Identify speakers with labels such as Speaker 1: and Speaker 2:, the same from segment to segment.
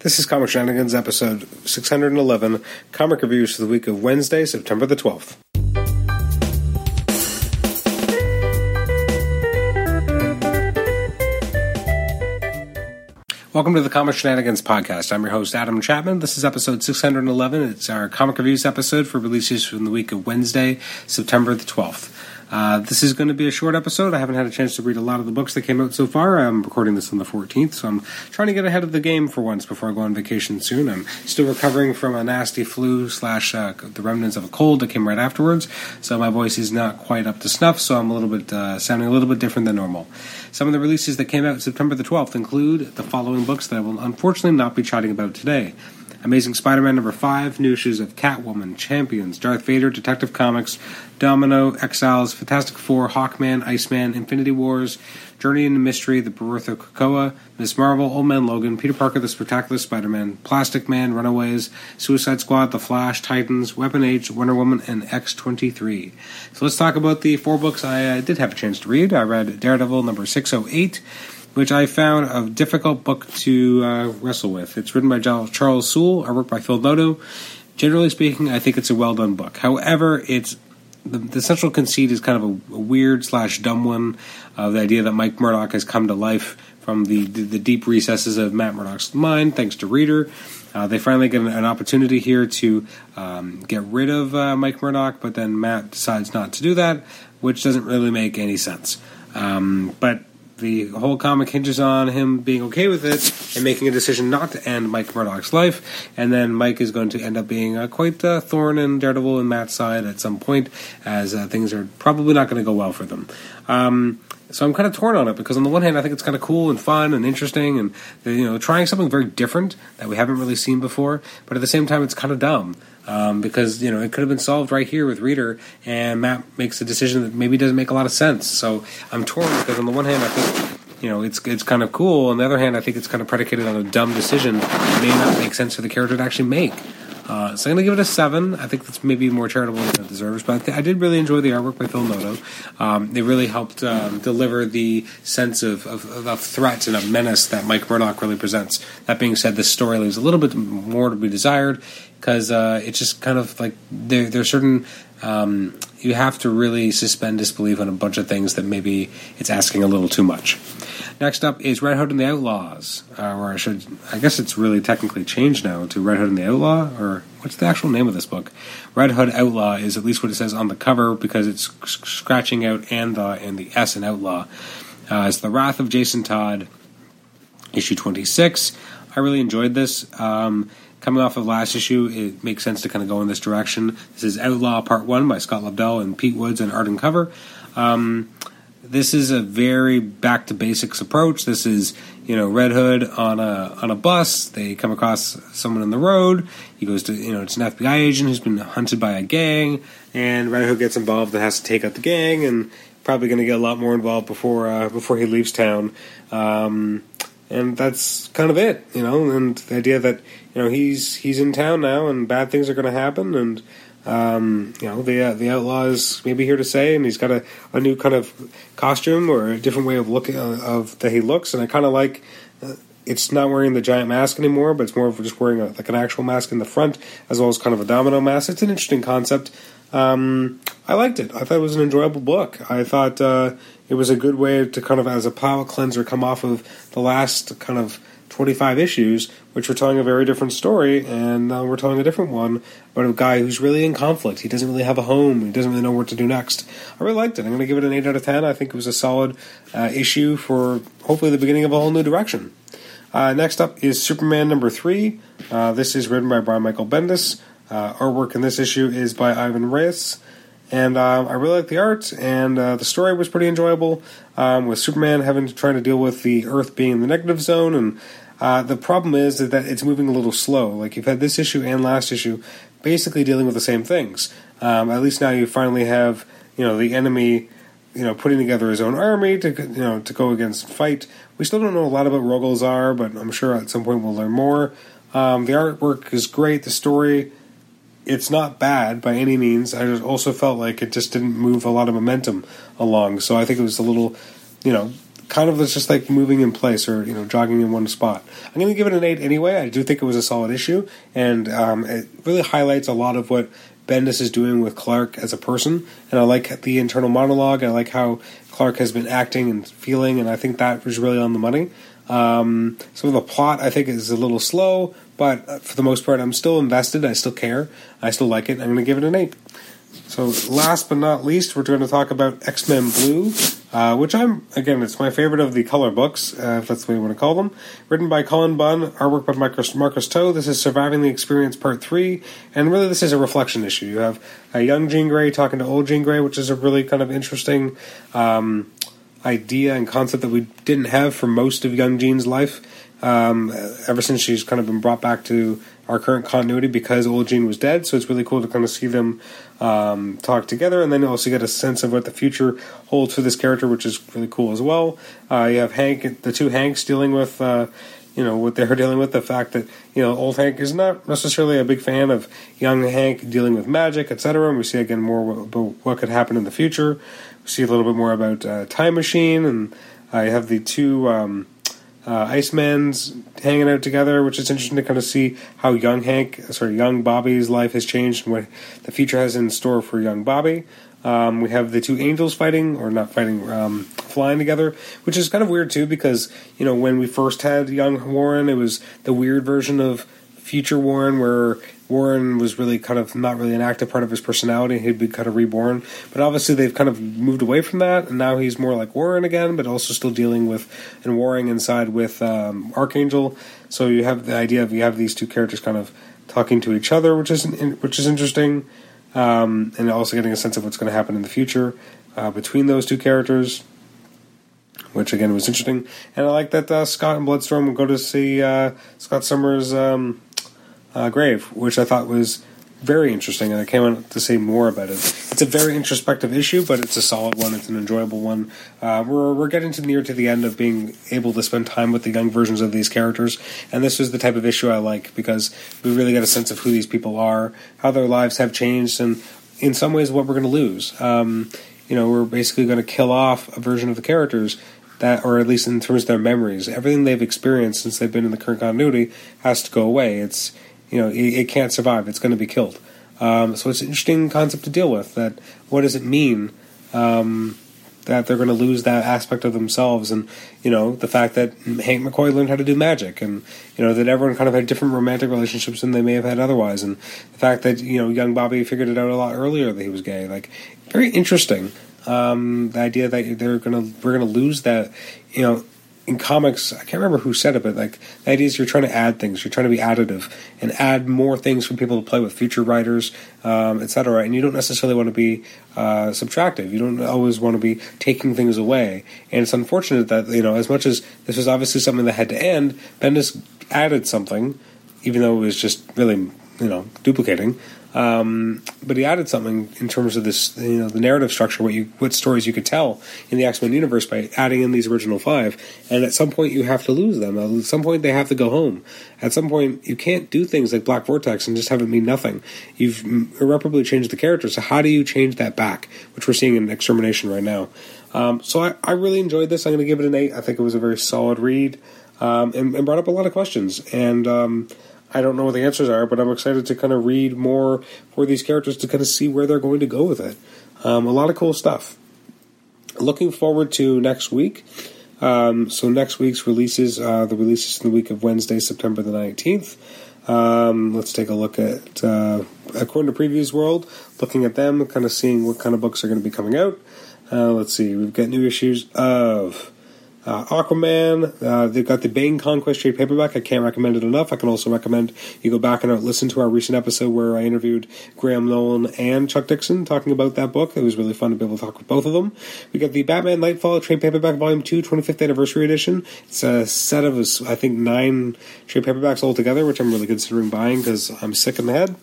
Speaker 1: This is Comic Shenanigans, episode 611, comic reviews for the week of Wednesday, September the 12th. Welcome to the Comic Shenanigans podcast. I'm your host, Adam Chapman. This is episode 611. It's our comic reviews episode for releases from the week of Wednesday, September the 12th. Uh, this is going to be a short episode. I haven't had a chance to read a lot of the books that came out so far. I'm recording this on the 14th, so I'm trying to get ahead of the game for once before I go on vacation soon. I'm still recovering from a nasty flu slash uh, the remnants of a cold that came right afterwards, so my voice is not quite up to snuff. So I'm a little bit uh, sounding a little bit different than normal. Some of the releases that came out September the 12th include the following books that I will unfortunately not be chatting about today. Amazing Spider Man number 5, new issues of Catwoman, Champions, Darth Vader, Detective Comics, Domino, Exiles, Fantastic Four, Hawkman, Iceman, Infinity Wars, Journey into Mystery, The Birth of Krakoa, Miss Marvel, Old Man Logan, Peter Parker, The Spectacular Spider Man, Plastic Man, Runaways, Suicide Squad, The Flash, Titans, Weapon H, Wonder Woman, and X23. So let's talk about the four books I uh, did have a chance to read. I read Daredevil number 608 which I found a difficult book to uh, wrestle with. It's written by Charles Soule, artwork by Phil Noto. Generally speaking, I think it's a well done book. However, it's the, the, central conceit is kind of a, a weird slash dumb one. Uh, the idea that Mike Murdock has come to life from the, the, the deep recesses of Matt Murdock's mind, thanks to Reader. Uh, they finally get an, an opportunity here to um, get rid of uh, Mike Murdock, but then Matt decides not to do that, which doesn't really make any sense. Um, but the whole comic hinges on him being okay with it and making a decision not to end Mike Murdock's life. And then Mike is going to end up being uh, quite a thorn in Daredevil and Matt's side at some point, as uh, things are probably not going to go well for them. Um, so I'm kind of torn on it because on the one hand I think it's kind of cool and fun and interesting and you know trying something very different that we haven't really seen before, but at the same time it's kind of dumb um, because you know it could have been solved right here with Reader, and Matt makes a decision that maybe doesn't make a lot of sense. So I'm torn because on the one hand I think you know it's it's kind of cool, on the other hand I think it's kind of predicated on a dumb decision that may not make sense for the character to actually make. Uh, so I'm going to give it a seven. I think that's maybe more charitable than it deserves, but I, th- I did really enjoy the artwork by Phil Noto. Um, it really helped um, deliver the sense of, of, of, threat and of menace that Mike Murdock really presents. That being said, this story leaves a little bit more to be desired because uh, it's just kind of like there, there are certain um, you have to really suspend disbelief on a bunch of things that maybe it's asking a little too much. Next up is Red Hood and the Outlaws, uh, or I should, I guess it's really technically changed now to Red Hood and the Outlaw, or what's the actual name of this book? Red Hood Outlaw is at least what it says on the cover because it's scratching out and the and the S in Outlaw. Uh, it's the Wrath of Jason Todd, issue twenty six. I really enjoyed this. Um, coming off of last issue, it makes sense to kind of go in this direction. This is Outlaw Part One by Scott Lobdell and Pete Woods and art and cover. Um, this is a very back to basics approach. This is you know Red Hood on a on a bus. They come across someone on the road. He goes to you know it's an FBI agent who's been hunted by a gang, and Red Hood gets involved and has to take out the gang, and probably going to get a lot more involved before uh, before he leaves town. Um, and that's kind of it, you know. And the idea that you know he's he's in town now, and bad things are going to happen, and um, you know, the uh, the outlaw is maybe here to say, and he's got a, a new kind of costume or a different way of looking uh, of that he looks, and I kind of like. Uh, it's not wearing the giant mask anymore, but it's more of just wearing a, like an actual mask in the front, as well as kind of a domino mask. It's an interesting concept. Um, I liked it. I thought it was an enjoyable book. I thought uh, it was a good way to kind of, as a power cleanser, come off of the last kind of 25 issues, which were telling a very different story, and uh, we're telling a different one about a guy who's really in conflict. He doesn't really have a home. He doesn't really know what to do next. I really liked it. I'm going to give it an 8 out of 10. I think it was a solid uh, issue for hopefully the beginning of a whole new direction. Uh, next up is Superman number 3. Uh, this is written by Brian Michael Bendis. Uh, artwork in this issue is by Ivan Reis. And uh, I really like the art, and the story was pretty enjoyable. Um, with Superman having to try to deal with the Earth being in the negative zone and uh, the problem is that it's moving a little slow. Like you've had this issue and last issue basically dealing with the same things. Um, at least now you finally have you know the enemy you know putting together his own army to you know to go against fight. We still don't know a lot about Rogol but I'm sure at some point we'll learn more. Um, the artwork is great. The story it's not bad by any means. I just also felt like it just didn't move a lot of momentum along. So I think it was a little, you know, kind of was just like moving in place or you know jogging in one spot. I'm going to give it an eight anyway. I do think it was a solid issue, and um, it really highlights a lot of what Bendis is doing with Clark as a person, and I like the internal monologue. I like how Clark has been acting and feeling, and I think that was really on the money. Um, some of the plot I think is a little slow, but for the most part, I'm still invested. I still care. I still like it. I'm going to give it an eight. So, last but not least, we're going to talk about X Men Blue, uh, which I'm, again, it's my favorite of the color books, uh, if that's the way you want to call them. Written by Cullen Bunn, artwork by Marcus, Marcus To. This is Surviving the Experience Part 3, and really this is a reflection issue. You have a young Jean Grey talking to old Jean Grey, which is a really kind of interesting um, idea and concept that we didn't have for most of young Jean's life. Um, ever since she's kind of been brought back to our current continuity because old Jean was dead. So it's really cool to kind of see them um, talk together, and then also get a sense of what the future holds for this character, which is really cool as well. Uh, you have Hank, the two Hanks dealing with. Uh, you know what they're dealing with the fact that you know old Hank is not necessarily a big fan of young Hank dealing with magic, etc. And we see again more about what could happen in the future. We see a little bit more about uh, Time Machine, and I have the two um, uh, Iceman's hanging out together, which is interesting to kind of see how young Hank, sorry, young Bobby's life has changed and what the future has in store for young Bobby. Um, we have the two angels fighting, or not fighting, um, flying together, which is kind of weird too, because you know when we first had young Warren, it was the weird version of future Warren, where Warren was really kind of not really an active part of his personality. He'd be kind of reborn. But obviously, they've kind of moved away from that, and now he's more like Warren again, but also still dealing with and warring inside with um, Archangel. So you have the idea of you have these two characters kind of talking to each other, which is which is interesting, um, and also getting a sense of what's going to happen in the future uh, between those two characters. Which again was interesting, and I like that uh, Scott and Bloodstorm will go to see uh, Scott Summers' um, uh, grave, which I thought was very interesting, and I came on to say more about it. It's a very introspective issue, but it's a solid one. It's an enjoyable one. Uh, we're we're getting to near to the end of being able to spend time with the young versions of these characters, and this was the type of issue I like because we really get a sense of who these people are, how their lives have changed, and in some ways what we're going to lose. Um, you know, we're basically going to kill off a version of the characters that, or at least in terms of their memories, everything they've experienced since they've been in the current continuity has to go away. It's you know, it, it can't survive. It's going to be killed. Um, so it's an interesting concept to deal with. That what does it mean um, that they're going to lose that aspect of themselves, and you know the fact that Hank McCoy learned how to do magic, and you know that everyone kind of had different romantic relationships than they may have had otherwise, and the fact that you know young Bobby figured it out a lot earlier that he was gay, like very interesting. Um, the idea that they're gonna we're gonna lose that, you know, in comics, I can't remember who said it, but like the idea is you're trying to add things, you're trying to be additive and add more things for people to play with, future writers, um, etc. And you don't necessarily want to be uh, subtractive. You don't always want to be taking things away. And it's unfortunate that you know, as much as this was obviously something that had to end, Bendis added something, even though it was just really you know duplicating. Um, but he added something in terms of this, you know, the narrative structure, what you, what stories you could tell in the X Men universe by adding in these original five. And at some point, you have to lose them. At some point, they have to go home. At some point, you can't do things like Black Vortex and just have it mean nothing. You've irreparably changed the character. So how do you change that back? Which we're seeing in Extermination right now. Um, so I, I, really enjoyed this. I'm going to give it an eight. I think it was a very solid read um, and, and, brought up a lot of questions. And um, I don't know what the answers are, but I'm excited to kind of read more for these characters to kind of see where they're going to go with it. Um, a lot of cool stuff. Looking forward to next week. Um, so next week's releases, uh, the releases in the week of Wednesday, September the 19th. Um, let's take a look at, uh, according to Previews World, looking at them, kind of seeing what kind of books are going to be coming out. Uh, let's see, we've got new issues of uh, Aquaman, uh, they've got the Bane Conquest trade paperback. I can't recommend it enough. I can also recommend you go back and listen to our recent episode where I interviewed Graham Nolan and Chuck Dixon talking about that book. It was really fun to be able to talk with both of them. We got the Batman Nightfall trade paperback volume 2, 25th anniversary edition. It's a set of, I think, nine trade paperbacks altogether, which I'm really considering buying because I'm sick in the head.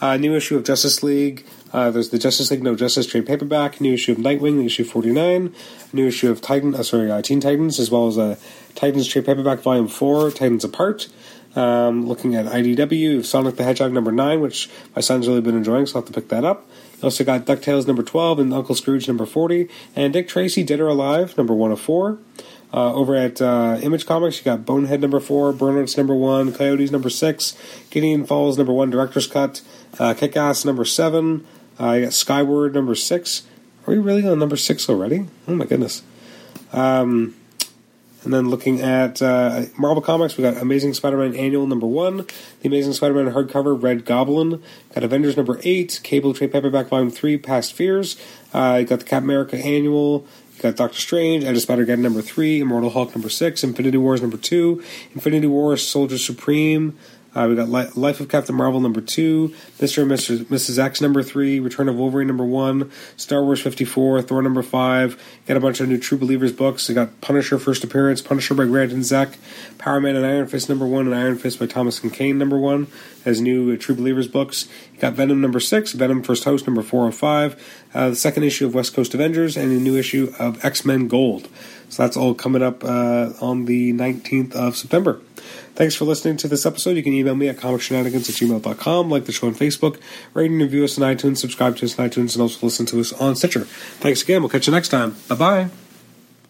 Speaker 1: Uh, new issue of Justice League. Uh, there's the Justice League No Justice trade paperback, new issue of Nightwing, issue 49, new issue of Titan, uh, sorry, uh, Teen Titans, as well as a Titans trade paperback volume 4, Titans Apart. Um, looking at IDW, Sonic the Hedgehog number 9, which my son's really been enjoying, so I'll have to pick that up. You also got DuckTales number 12 and Uncle Scrooge number 40, and Dick Tracy Dead or Alive number 104. Uh, over at uh, Image Comics, you got Bonehead number four, Burnouts number one, Coyotes number six, Gideon Falls number one, Director's Cut, uh, Kick Ass number seven, uh, you got Skyward number six. Are we really on number six already? Oh my goodness. Um, and then looking at uh, Marvel Comics, we got Amazing Spider-Man Annual number one, The Amazing Spider-Man hardcover Red Goblin, got Avengers number eight, Cable Trade Paperback Volume three, Past Fears. Uh, you got the Cap America Annual. You got Doctor Strange, Edge of Spider-Geddon number three, Immortal Hulk number six, Infinity Wars number two, Infinity Wars Soldier Supreme. Uh, we got Life of Captain Marvel number two, Mister and Mr. Mrs. X number three, Return of Wolverine number one, Star Wars fifty four, Thor number five. Got a bunch of new True Believers books. We got Punisher first appearance, Punisher by Grant and Zeck, Power Man and Iron Fist number one, and Iron Fist by Thomas Kane number one. As new uh, True Believers books. You got Venom number six, Venom First Host number four hundred five, uh, the second issue of West Coast Avengers, and a new issue of X Men Gold. So that's all coming up uh, on the nineteenth of September. Thanks for listening to this episode. You can email me at comicshenanigans at gmail.com, like the show on Facebook, rate and review us on iTunes, subscribe to us on iTunes, and also listen to us on Stitcher. Thanks again. We'll catch you next time. Bye bye.